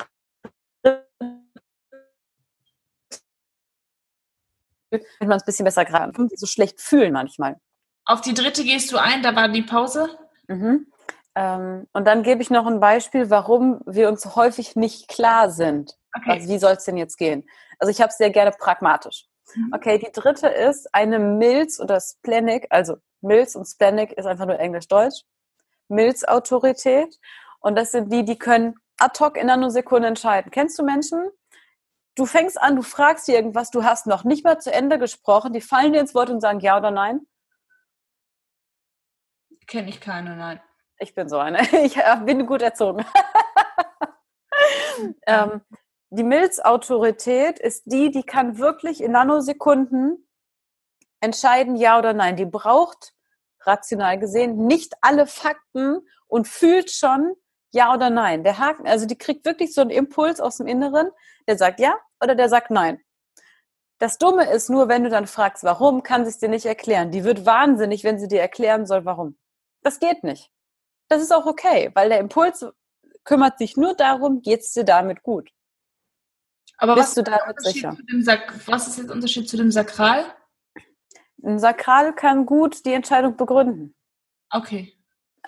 man es ein bisschen besser gerade so schlecht fühlen manchmal.
Auf die dritte gehst du ein, da war die Pause.
Mhm. Ähm, und dann gebe ich noch ein Beispiel, warum wir uns häufig nicht klar sind. Okay. Also wie soll es denn jetzt gehen? Also ich habe es sehr gerne pragmatisch. Mhm. Okay, die dritte ist eine Milz oder Splenic, also Milz und Splenic ist einfach nur Englisch-Deutsch. Milz-Autorität. Und das sind die, die können ad hoc in einer Sekunde entscheiden. Kennst du Menschen? Du fängst an, du fragst sie irgendwas, du hast noch nicht mal zu Ende gesprochen, die fallen dir ins Wort und sagen ja oder nein.
Kenne ich keine, nein.
Ich bin so eine. Ich äh, bin gut erzogen. ähm, die Milzautorität ist die, die kann wirklich in Nanosekunden entscheiden, ja oder nein. Die braucht rational gesehen nicht alle Fakten und fühlt schon ja oder nein. Der Haken, also die kriegt wirklich so einen Impuls aus dem Inneren, der sagt ja oder der sagt nein. Das Dumme ist nur, wenn du dann fragst, warum, kann sie es dir nicht erklären. Die wird wahnsinnig, wenn sie dir erklären soll, warum. Das geht nicht. Das ist auch okay, weil der Impuls kümmert sich nur darum, geht es dir damit gut.
Aber Bist was, du damit sicher? was ist jetzt der Unterschied zu dem Sakral?
Ein Sakral kann gut die Entscheidung begründen.
Okay.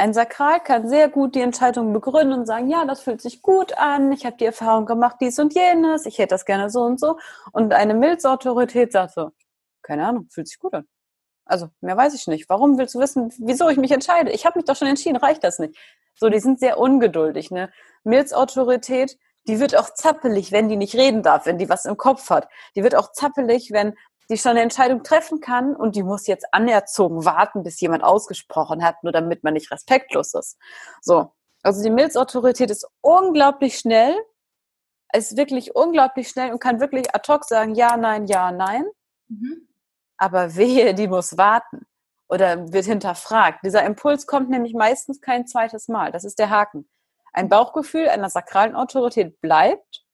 Ein Sakral kann sehr gut die Entscheidung begründen und sagen, ja, das fühlt sich gut an, ich habe die Erfahrung gemacht, dies und jenes, ich hätte das gerne so und so. Und eine Milzautorität sagt so, keine Ahnung, fühlt sich gut an. Also mehr weiß ich nicht. Warum willst du wissen, wieso ich mich entscheide? Ich habe mich doch schon entschieden, reicht das nicht? So, die sind sehr ungeduldig. Ne? Milzautorität, die wird auch zappelig, wenn die nicht reden darf, wenn die was im Kopf hat. Die wird auch zappelig, wenn die schon eine Entscheidung treffen kann und die muss jetzt anerzogen warten, bis jemand ausgesprochen hat, nur damit man nicht respektlos ist. So. Also die Milzautorität ist unglaublich schnell, ist wirklich unglaublich schnell und kann wirklich ad hoc sagen, ja, nein, ja, nein. Mhm aber wehe, die muss warten oder wird hinterfragt. Dieser Impuls kommt nämlich meistens kein zweites Mal. Das ist der Haken. Ein Bauchgefühl einer sakralen Autorität bleibt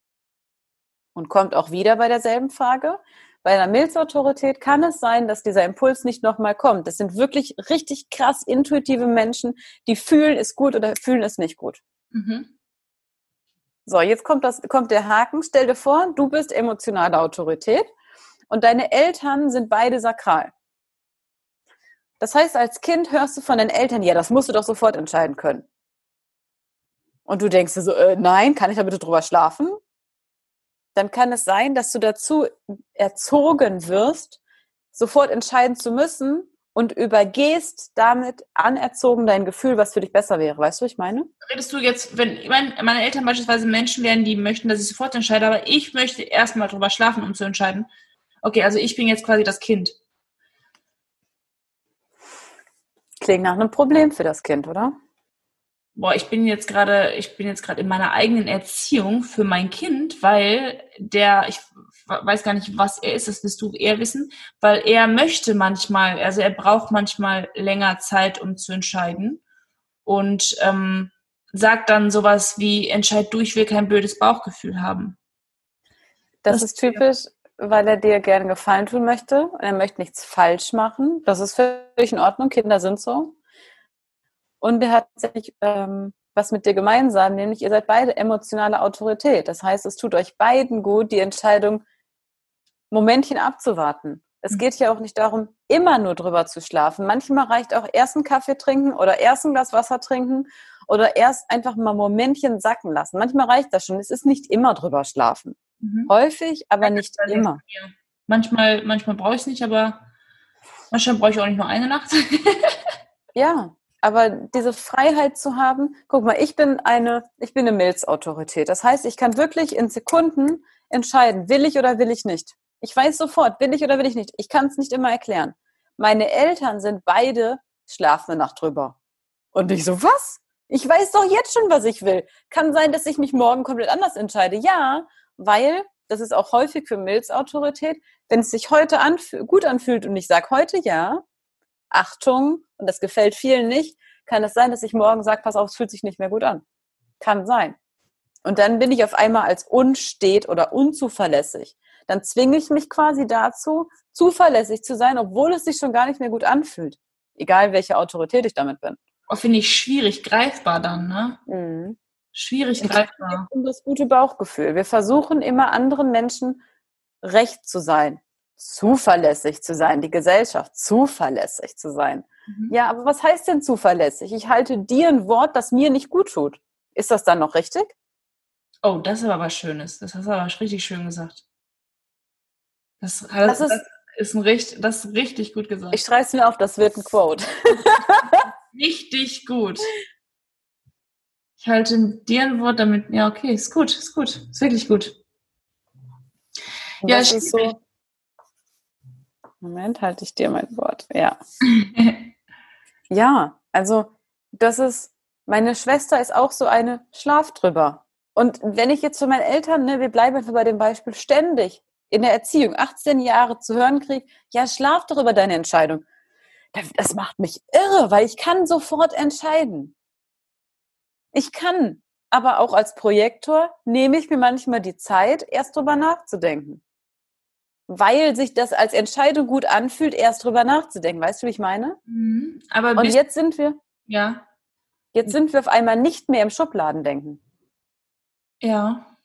und kommt auch wieder bei derselben Frage. Bei einer Milzautorität kann es sein, dass dieser Impuls nicht nochmal kommt. Das sind wirklich richtig krass intuitive Menschen, die fühlen es gut oder fühlen es nicht gut. Mhm. So, jetzt kommt, das, kommt der Haken. Stell dir vor, du bist emotionale Autorität und deine Eltern sind beide sakral. Das heißt, als Kind hörst du von deinen Eltern, ja, das musst du doch sofort entscheiden können. Und du denkst dir so, äh, nein, kann ich da bitte drüber schlafen? Dann kann es sein, dass du dazu erzogen wirst, sofort entscheiden zu müssen und übergehst damit anerzogen dein Gefühl, was für dich besser wäre. Weißt du, was ich meine?
Redest du jetzt, wenn meine Eltern beispielsweise Menschen wären, die möchten, dass ich sofort entscheide, aber ich möchte erstmal drüber schlafen, um zu entscheiden, Okay, also ich bin jetzt quasi das Kind.
Klingt nach einem Problem für das Kind, oder?
Boah, ich bin jetzt gerade, ich bin jetzt gerade in meiner eigenen Erziehung für mein Kind, weil der, ich weiß gar nicht, was er ist, das wirst du eher wissen, weil er möchte manchmal, also er braucht manchmal länger Zeit, um zu entscheiden. und ähm, sagt dann sowas wie, entscheid du, ich will kein blödes Bauchgefühl haben.
Das, das ist typisch, weil er dir gerne gefallen tun möchte. Er möchte nichts falsch machen. Das ist völlig in Ordnung. Kinder sind so. Und er hat tatsächlich ähm, was mit dir gemeinsam, nämlich ihr seid beide emotionale Autorität. Das heißt, es tut euch beiden gut, die Entscheidung Momentchen abzuwarten. Es mhm. geht ja auch nicht darum, immer nur drüber zu schlafen. Manchmal reicht auch erst ein Kaffee trinken oder erst ein Glas Wasser trinken oder erst einfach mal Momentchen sacken lassen. Manchmal reicht das schon. Es ist nicht immer drüber schlafen. Mhm. Häufig, aber nicht immer.
Manchmal, manchmal brauche ich es nicht, aber manchmal brauche ich auch nicht nur eine Nacht.
ja, aber diese Freiheit zu haben, guck mal, ich bin eine, ich bin eine Milzautorität. Das heißt, ich kann wirklich in Sekunden entscheiden, will ich oder will ich nicht. Ich weiß sofort, will ich oder will ich nicht. Ich kann es nicht immer erklären. Meine Eltern sind beide, schlafen eine Nacht drüber. Und ich so, was? Ich weiß doch jetzt schon, was ich will. Kann sein, dass ich mich morgen komplett anders entscheide. Ja, weil, das ist auch häufig für Milzautorität, wenn es sich heute anf gut anfühlt und ich sage heute ja, Achtung, und das gefällt vielen nicht, kann es sein, dass ich morgen sage, pass auf, es fühlt sich nicht mehr gut an. Kann sein. Und dann bin ich auf einmal als unstet oder unzuverlässig dann zwinge ich mich quasi dazu, zuverlässig zu sein, obwohl es sich schon gar nicht mehr gut anfühlt. Egal, welche Autorität ich damit bin.
Oh, Finde ich schwierig greifbar dann, ne? Mhm. Schwierig greifbar.
Um das gute Bauchgefühl. Wir versuchen immer anderen Menschen recht zu sein, zuverlässig zu sein, die Gesellschaft zuverlässig zu sein. Mhm. Ja, aber was heißt denn zuverlässig? Ich halte dir ein Wort, das mir nicht gut tut. Ist das dann noch richtig?
Oh, das ist aber was Schönes. Das hast du aber richtig schön gesagt. Das, das, das, ist, das ist, ein richtig, das ist richtig gut gesagt.
Ich schreibe es mir auf, das wird ein Quote.
richtig gut. Ich halte dir ein Wort damit. Ja, okay, ist gut, ist gut, ist wirklich gut.
Und ja, das ist so. Moment, halte ich dir mein Wort. Ja. ja, also das ist, meine Schwester ist auch so eine Schlaf drüber. Und wenn ich jetzt zu meinen Eltern, ne, wir bleiben einfach bei dem Beispiel, ständig in der Erziehung 18 Jahre zu hören kriege, ja, schlaf doch über deine Entscheidung. Das macht mich irre, weil ich kann sofort entscheiden. Ich kann, aber auch als Projektor nehme ich mir manchmal die Zeit, erst drüber nachzudenken. Weil sich das als Entscheidung gut anfühlt, erst drüber nachzudenken. Weißt du, wie ich meine? Mhm, aber Und jetzt sind wir.
Ja.
Jetzt sind wir auf einmal nicht mehr im Schubladendenken.
Ja.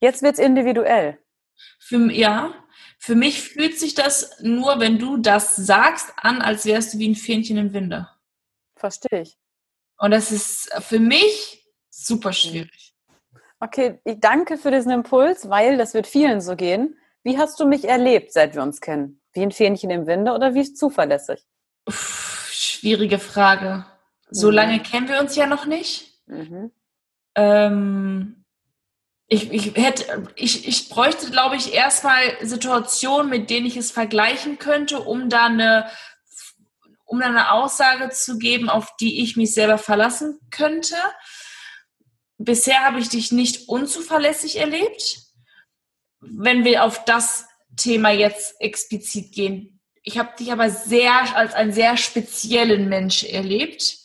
Jetzt wird's individuell.
Für, ja, für mich fühlt sich das nur, wenn du das sagst, an, als wärst du wie ein Fähnchen im Winde.
Verstehe ich.
Und das ist für mich super schwierig.
Okay, ich danke für diesen Impuls, weil das wird vielen so gehen. Wie hast du mich erlebt, seit wir uns kennen? Wie ein Fähnchen im Winde oder wie zuverlässig?
Uff, schwierige Frage. So mhm. lange kennen wir uns ja noch nicht. Mhm. Ähm, ich, ich hätte, ich, ich bräuchte, glaube ich, erstmal Situationen, mit denen ich es vergleichen könnte, um da eine, um da eine Aussage zu geben, auf die ich mich selber verlassen könnte. Bisher habe ich dich nicht unzuverlässig erlebt. Wenn wir auf das Thema jetzt explizit gehen. Ich habe dich aber sehr als einen sehr speziellen Mensch erlebt.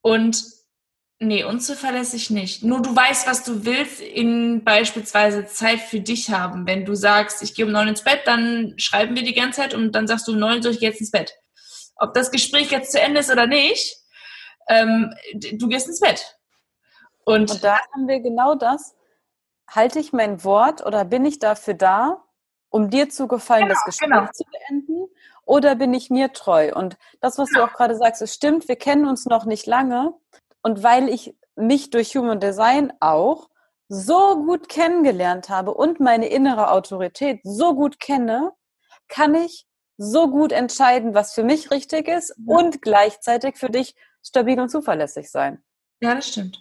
Und Nee, unzuverlässig nicht. Nur du weißt, was du willst in beispielsweise Zeit für dich haben. Wenn du sagst, ich gehe um neun ins Bett, dann schreiben wir die ganze Zeit und dann sagst du um neun soll ich jetzt ins Bett. Ob das Gespräch jetzt zu Ende ist oder nicht, ähm, du gehst ins Bett.
Und, und da haben wir genau das. Halte ich mein Wort oder bin ich dafür da, um dir zu gefallen, genau, das Gespräch genau. zu beenden? Oder bin ich mir treu? Und das, was genau. du auch gerade sagst, es stimmt, wir kennen uns noch nicht lange. Und weil ich mich durch Human Design auch so gut kennengelernt habe und meine innere Autorität so gut kenne, kann ich so gut entscheiden, was für mich richtig ist ja. und gleichzeitig für dich stabil und zuverlässig sein.
Ja, das stimmt.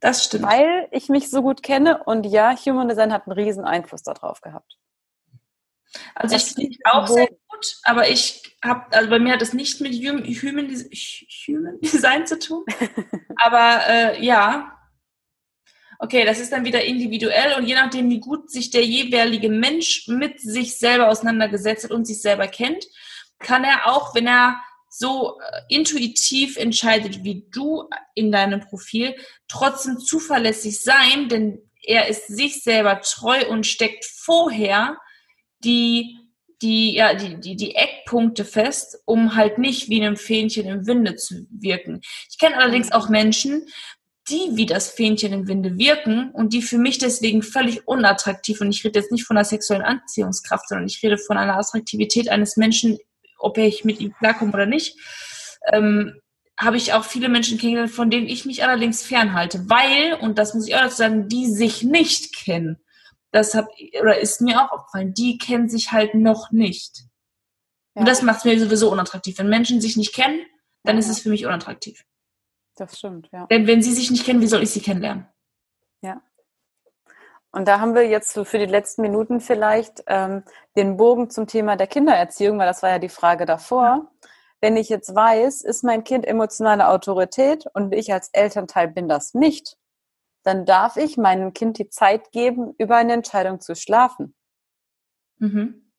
Das stimmt.
Weil ich mich so gut kenne und ja, Human Design hat einen riesen Einfluss darauf gehabt.
Also das ich finde auch sehr gut, aber ich habe, also bei mir hat es nicht mit Human, Human Design zu tun. aber äh, ja, okay, das ist dann wieder individuell und je nachdem, wie gut sich der jeweilige Mensch mit sich selber auseinandergesetzt hat und sich selber kennt, kann er auch, wenn er so äh, intuitiv entscheidet wie du in deinem Profil, trotzdem zuverlässig sein, denn er ist sich selber treu und steckt vorher die die, ja, die, die, die Eckpunkte fest, um halt nicht wie einem Fähnchen im Winde zu wirken. Ich kenne allerdings auch Menschen, die wie das Fähnchen im Winde wirken und die für mich deswegen völlig unattraktiv, und ich rede jetzt nicht von einer sexuellen Anziehungskraft, sondern ich rede von einer Attraktivität eines Menschen, ob ich mit ihm klarkomme oder nicht, ähm, habe ich auch viele Menschen kennengelernt, von denen ich mich allerdings fernhalte, weil, und das muss ich auch dazu sagen, die sich nicht kennen. Das hab, oder ist mir auch aufgefallen, die kennen sich halt noch nicht. Ja. Und das macht es mir sowieso unattraktiv. Wenn Menschen sich nicht kennen, dann ja. ist es für mich unattraktiv.
Das stimmt, ja.
Denn wenn sie sich nicht kennen, wie soll ich sie kennenlernen?
Ja. Und da haben wir jetzt so für die letzten Minuten vielleicht ähm, den Bogen zum Thema der Kindererziehung, weil das war ja die Frage davor. Wenn ich jetzt weiß, ist mein Kind emotionale Autorität und ich als Elternteil bin das nicht, dann darf ich meinem Kind die Zeit geben, über eine Entscheidung zu schlafen. Mhm.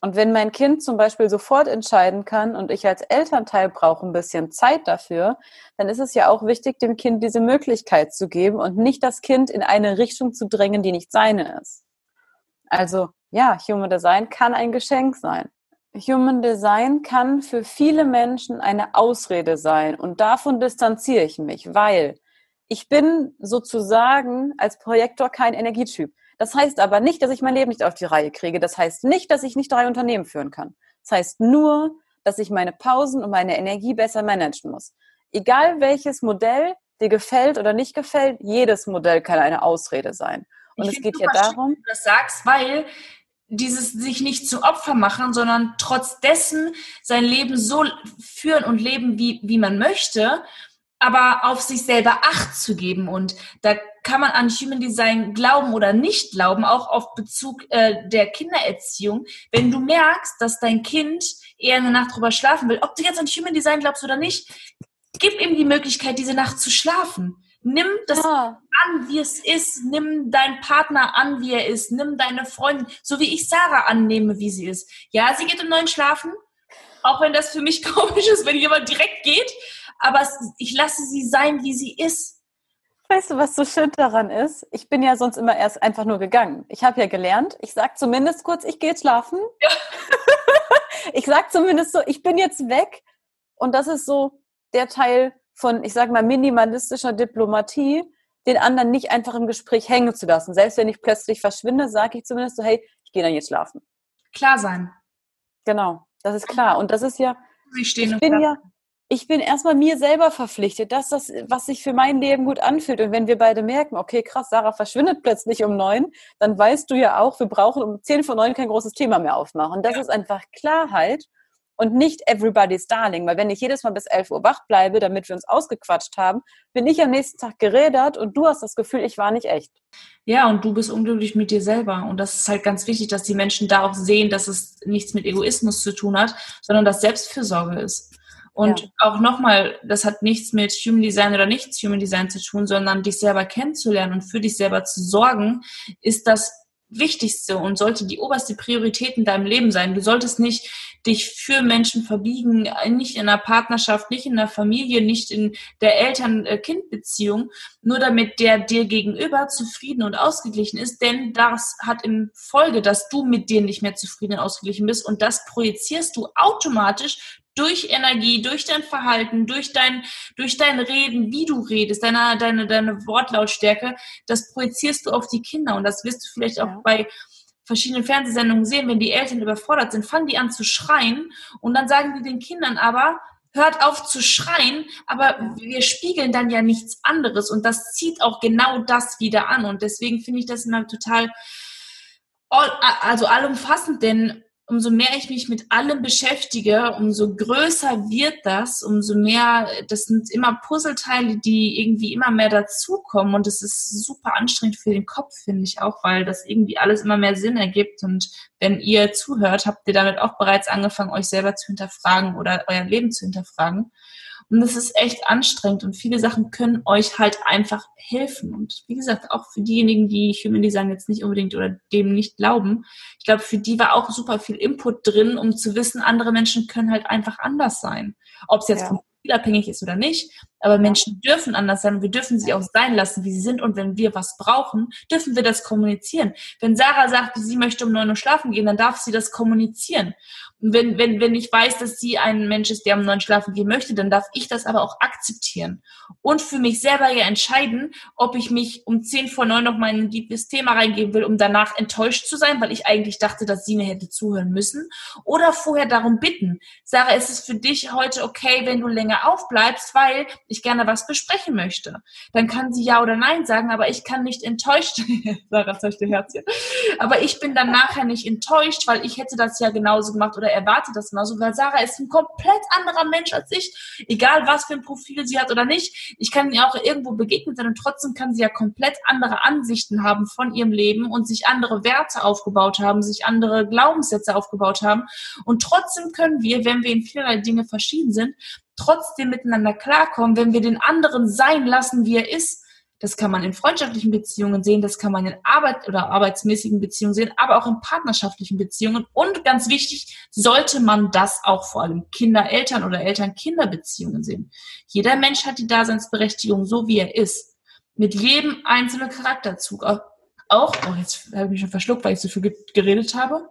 Und wenn mein Kind zum Beispiel sofort entscheiden kann und ich als Elternteil brauche ein bisschen Zeit dafür, dann ist es ja auch wichtig, dem Kind diese Möglichkeit zu geben und nicht das Kind in eine Richtung zu drängen, die nicht seine ist. Also ja, Human Design kann ein Geschenk sein. Human Design kann für viele Menschen eine Ausrede sein und davon distanziere ich mich, weil ich bin sozusagen als Projektor kein Energietyp. Das heißt aber nicht, dass ich mein Leben nicht auf die Reihe kriege. Das heißt nicht, dass ich nicht drei Unternehmen führen kann. Das heißt nur, dass ich meine Pausen und meine Energie besser managen muss. Egal welches Modell dir gefällt oder nicht gefällt, jedes Modell kann eine Ausrede sein. Und ich es geht ja darum.
Du das sagst, weil dieses sich nicht zu Opfer machen, sondern trotz dessen sein Leben so führen und leben, wie, wie man möchte aber auf sich selber Acht zu geben. Und da kann man an Human Design glauben oder nicht glauben, auch auf Bezug äh, der Kindererziehung. Wenn du merkst, dass dein Kind eher eine Nacht drüber schlafen will, ob du jetzt an Human Design glaubst oder nicht, gib ihm die Möglichkeit, diese Nacht zu schlafen. Nimm das ja. an, wie es ist. Nimm deinen Partner an, wie er ist. Nimm deine Freundin, so wie ich Sarah annehme, wie sie ist. Ja, sie geht um neun schlafen. Auch wenn das für mich komisch ist, wenn jemand direkt geht aber ich lasse sie sein, wie sie ist.
Weißt du, was so schön daran ist? Ich bin ja sonst immer erst einfach nur gegangen. Ich habe ja gelernt, ich sage zumindest kurz, ich gehe schlafen. Ja. ich sage zumindest so, ich bin jetzt weg. Und das ist so der Teil von, ich sage mal, minimalistischer Diplomatie, den anderen nicht einfach im Gespräch hängen zu lassen. Selbst wenn ich plötzlich verschwinde, sage ich zumindest so, hey, ich gehe dann jetzt schlafen.
Klar sein.
Genau, das ist klar. Und das ist ja, ich bin ja, ich bin erstmal mir selber verpflichtet, dass das, was sich für mein Leben gut anfühlt. Und wenn wir beide merken, okay, krass, Sarah verschwindet plötzlich um neun, dann weißt du ja auch, wir brauchen um zehn vor neun kein großes Thema mehr aufmachen. Das ja. ist einfach Klarheit und nicht everybody's darling. Weil wenn ich jedes Mal bis elf Uhr wach bleibe, damit wir uns ausgequatscht haben, bin ich am nächsten Tag gerädert und du hast das Gefühl, ich war nicht echt.
Ja, und du bist unglücklich mit dir selber. Und das ist halt ganz wichtig, dass die Menschen da auch sehen, dass es nichts mit Egoismus zu tun hat, sondern dass Selbstfürsorge ist. Und ja. auch nochmal, das hat nichts mit Human Design oder nichts Human Design zu tun, sondern dich selber kennenzulernen und für dich selber zu sorgen, ist das Wichtigste und sollte die oberste Priorität in deinem Leben sein. Du solltest nicht dich für Menschen verbiegen, nicht in einer Partnerschaft, nicht in der Familie, nicht in der Eltern-Kind-Beziehung, nur damit der dir gegenüber zufrieden und ausgeglichen ist, denn das hat im Folge, dass du mit dir nicht mehr zufrieden und ausgeglichen bist und das projizierst du automatisch durch Energie, durch dein Verhalten, durch dein, durch dein Reden, wie du redest, deine, deine, deine Wortlautstärke, das projizierst du auf die Kinder. Und das wirst du vielleicht auch ja. bei verschiedenen Fernsehsendungen sehen, wenn die Eltern überfordert sind, fangen die an zu schreien und dann sagen die den Kindern aber, hört auf zu schreien, aber wir spiegeln dann ja nichts anderes und das zieht auch genau das wieder an und deswegen finde ich das immer total all, also allumfassend, denn umso mehr ich mich mit allem beschäftige, umso größer wird das, umso mehr, das sind immer Puzzleteile, die irgendwie immer mehr dazukommen und es ist super anstrengend für den Kopf, finde ich auch, weil das irgendwie alles immer mehr Sinn ergibt und wenn ihr zuhört, habt ihr damit auch bereits angefangen, euch selber zu hinterfragen oder euer Leben zu hinterfragen. Und das ist echt anstrengend und viele Sachen können euch halt einfach helfen. Und wie gesagt, auch für diejenigen, die Human Design jetzt nicht unbedingt oder dem nicht glauben, ich glaube, für die war auch super viel Input drin, um zu wissen, andere Menschen können halt einfach anders sein. Ob es jetzt ja. vom abhängig ist oder nicht. Aber Menschen dürfen anders sein und wir dürfen sie auch sein lassen, wie sie sind. Und wenn wir was brauchen, dürfen wir das kommunizieren. Wenn Sarah sagt, sie möchte um neun Uhr schlafen gehen, dann darf sie das kommunizieren. Und wenn, wenn, wenn ich weiß, dass sie ein Mensch ist, der um neun schlafen gehen möchte, dann darf ich das aber auch akzeptieren. Und für mich selber ja entscheiden, ob ich mich um zehn vor neun noch mal in ein liebes Thema reingeben will, um danach enttäuscht zu sein, weil ich eigentlich dachte, dass sie mir hätte zuhören müssen. Oder vorher darum bitten. Sarah, ist es für dich heute okay, wenn du länger aufbleibst, weil ich gerne was besprechen möchte. Dann kann sie ja oder nein sagen, aber ich kann nicht enttäuscht, Sarah zeigt ihr Herzchen, aber ich bin dann nachher nicht enttäuscht, weil ich hätte das ja genauso gemacht oder erwarte das genauso, weil Sarah ist ein komplett anderer Mensch als ich, egal was für ein Profil sie hat oder nicht. Ich kann ihr auch irgendwo begegnet sein und trotzdem kann sie ja komplett andere Ansichten haben von ihrem Leben und sich andere Werte aufgebaut haben, sich andere Glaubenssätze aufgebaut haben und trotzdem können wir, wenn wir in vielerlei Dinge verschieden sind, trotzdem miteinander klarkommen, wenn wir den anderen sein lassen, wie er ist. Das kann man in freundschaftlichen Beziehungen sehen, das kann man in Arbeit oder arbeitsmäßigen Beziehungen sehen, aber auch in partnerschaftlichen Beziehungen. Und ganz wichtig, sollte man das auch vor allem Kinder-Eltern oder Eltern-Kinder-Beziehungen sehen. Jeder Mensch hat die Daseinsberechtigung, so wie er ist. Mit jedem einzelnen Charakterzug. Auch, oh, jetzt habe ich mich schon verschluckt, weil ich so viel geredet habe.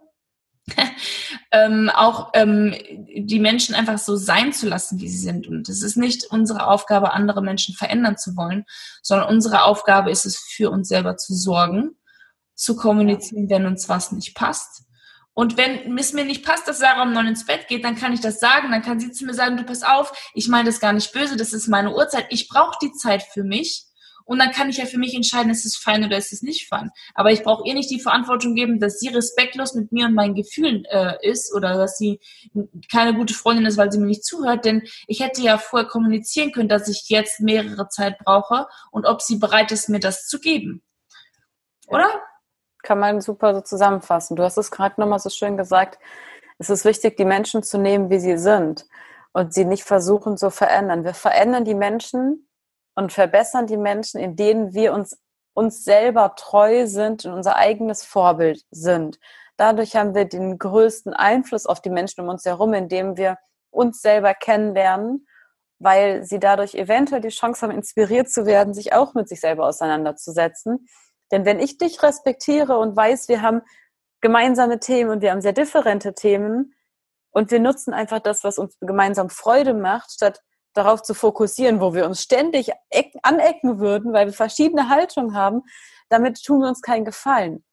ähm, auch ähm, die Menschen einfach so sein zu lassen, wie sie sind. Und es ist nicht unsere Aufgabe, andere Menschen verändern zu wollen, sondern unsere Aufgabe ist es, für uns selber zu sorgen, zu kommunizieren, wenn uns was nicht passt. Und wenn es mir nicht passt, dass Sarah um neun ins Bett geht, dann kann ich das sagen. Dann kann sie zu mir sagen, du pass auf, ich meine das gar nicht böse, das ist meine Uhrzeit. Ich brauche die Zeit für mich. Und dann kann ich ja für mich entscheiden, ist es fein oder ist es nicht fein. Aber ich brauche ihr nicht die Verantwortung geben, dass sie respektlos mit mir und meinen Gefühlen äh, ist oder dass sie keine gute Freundin ist, weil sie mir nicht zuhört. Denn ich hätte ja vorher kommunizieren können, dass ich jetzt mehrere Zeit brauche und ob sie bereit ist, mir das zu geben. Oder?
Kann man super so zusammenfassen. Du hast es gerade nochmal so schön gesagt. Es ist wichtig, die Menschen zu nehmen, wie sie sind und sie nicht versuchen zu verändern. Wir verändern die Menschen, und verbessern die Menschen, in denen wir uns, uns selber treu sind und unser eigenes Vorbild sind. Dadurch haben wir den größten Einfluss auf die Menschen um uns herum, indem wir uns selber kennenlernen, weil sie dadurch eventuell die Chance haben, inspiriert zu werden, sich auch mit sich selber auseinanderzusetzen. Denn wenn ich dich respektiere und weiß, wir haben gemeinsame Themen und wir haben sehr differente Themen und wir nutzen einfach das, was uns gemeinsam Freude macht, statt darauf zu fokussieren, wo wir uns ständig anecken würden, weil wir verschiedene Haltungen haben, damit tun wir uns keinen Gefallen.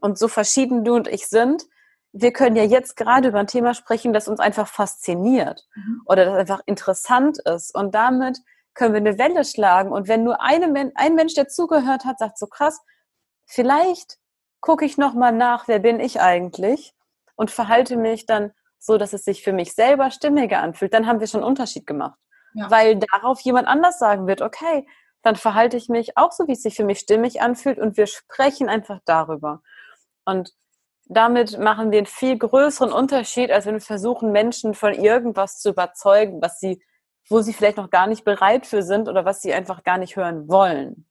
Und so verschieden du und ich sind, wir können ja jetzt gerade über ein Thema sprechen, das uns einfach fasziniert mhm. oder das einfach interessant ist. Und damit können wir eine Welle schlagen. Und wenn nur eine, ein Mensch, der zugehört hat, sagt so krass, vielleicht gucke ich nochmal nach, wer bin ich eigentlich und verhalte mich dann so, dass es sich für mich selber stimmiger anfühlt, dann haben wir schon einen Unterschied gemacht. Weil darauf jemand anders sagen wird, okay, dann verhalte ich mich auch so, wie es sich für mich stimmig anfühlt und wir sprechen einfach darüber. Und damit machen wir einen viel größeren Unterschied, als wenn wir versuchen, Menschen von irgendwas zu überzeugen, was sie, wo sie vielleicht noch gar nicht bereit für sind oder was sie einfach gar nicht hören wollen.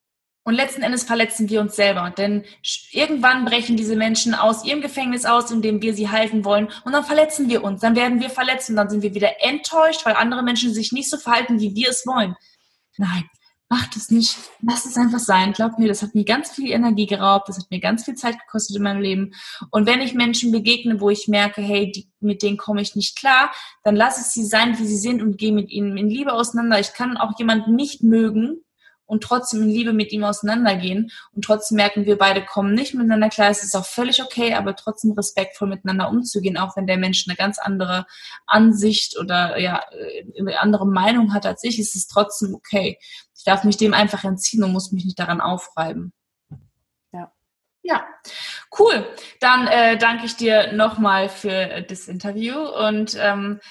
Und letzten Endes verletzen wir uns selber, denn irgendwann brechen diese Menschen aus ihrem Gefängnis aus, in dem wir sie halten wollen, und dann verletzen wir uns. Dann werden wir verletzt und dann sind wir wieder enttäuscht, weil andere Menschen sich nicht so verhalten, wie wir es wollen. Nein, macht es nicht. Lass es einfach sein. Glaubt mir, das hat mir ganz viel Energie geraubt, das hat mir ganz viel Zeit gekostet in meinem Leben. Und wenn ich Menschen begegne, wo ich merke, hey, die, mit denen komme ich nicht klar, dann lass es sie sein, wie sie sind und gehe mit ihnen in Liebe auseinander. Ich kann auch jemanden nicht mögen, und trotzdem in Liebe mit ihm auseinandergehen und trotzdem merken, wir beide kommen nicht miteinander klar. Es ist auch völlig okay, aber trotzdem respektvoll miteinander umzugehen, auch wenn der Mensch eine ganz andere Ansicht oder ja, eine äh, andere Meinung hat als ich, ist es trotzdem okay. Ich darf mich dem einfach entziehen und muss mich nicht daran aufreiben. Ja. Ja, cool. Dann äh, danke ich dir nochmal für das Interview und ähm,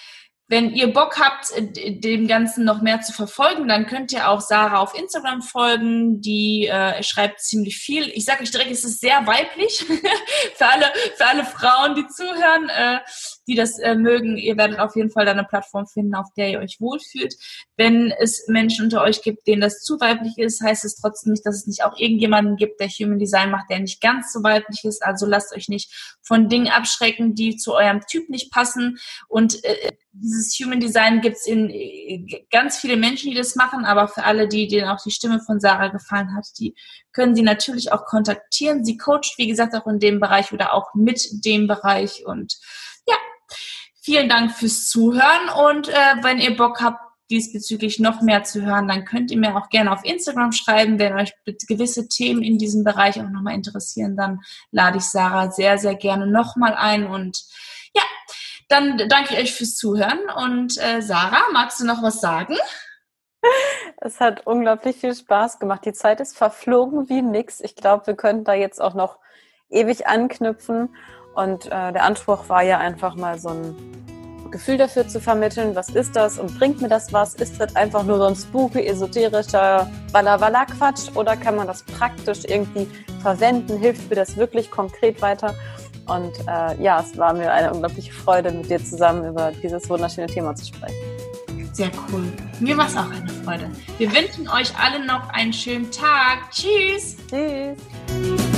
wenn ihr Bock habt, dem Ganzen noch mehr zu verfolgen, dann könnt ihr auch Sarah auf Instagram folgen. Die äh, schreibt ziemlich viel. Ich sage euch direkt, es ist sehr weiblich für alle für alle Frauen, die zuhören, äh, die das äh, mögen. Ihr werdet auf jeden Fall da eine Plattform finden, auf der ihr euch wohlfühlt. Wenn es Menschen unter euch gibt, denen das zu weiblich ist, heißt es trotzdem nicht, dass es nicht auch irgendjemanden gibt, der Human Design macht, der nicht ganz so weiblich ist. Also lasst euch nicht von Dingen abschrecken, die zu eurem Typ nicht passen und äh, dieses Human Design gibt es in äh, ganz viele Menschen, die das machen, aber für alle, die denen auch die Stimme von Sarah gefallen hat, die können sie natürlich auch kontaktieren. Sie coacht, wie gesagt, auch in dem Bereich oder auch mit dem Bereich. Und vielen Dank fürs Zuhören. Und äh, wenn ihr Bock habt, diesbezüglich noch mehr zu hören, dann könnt ihr mir auch gerne auf Instagram schreiben. Wenn euch gewisse Themen in diesem Bereich auch nochmal interessieren, dann lade ich Sarah sehr, sehr gerne nochmal ein. Und ja, dann danke ich euch fürs Zuhören und äh, Sarah, magst du noch was sagen?
Es hat unglaublich viel Spaß gemacht. Die Zeit ist verflogen wie nix. Ich glaube, wir können da jetzt auch noch ewig anknüpfen. Und äh, der Anspruch war ja einfach mal so ein Gefühl dafür zu vermitteln, was ist das und bringt mir das was? Ist das einfach nur so ein spooky, esoterischer Walla-Walla-Quatsch oder kann man das praktisch irgendwie verwenden? Hilft mir das wirklich konkret weiter? Und äh, ja, es war mir eine unglaubliche Freude, mit dir zusammen über dieses wunderschöne Thema zu sprechen.
Sehr cool. Mir war es auch eine Freude. Wir wünschen euch alle noch einen schönen Tag. Tschüss. Tschüss.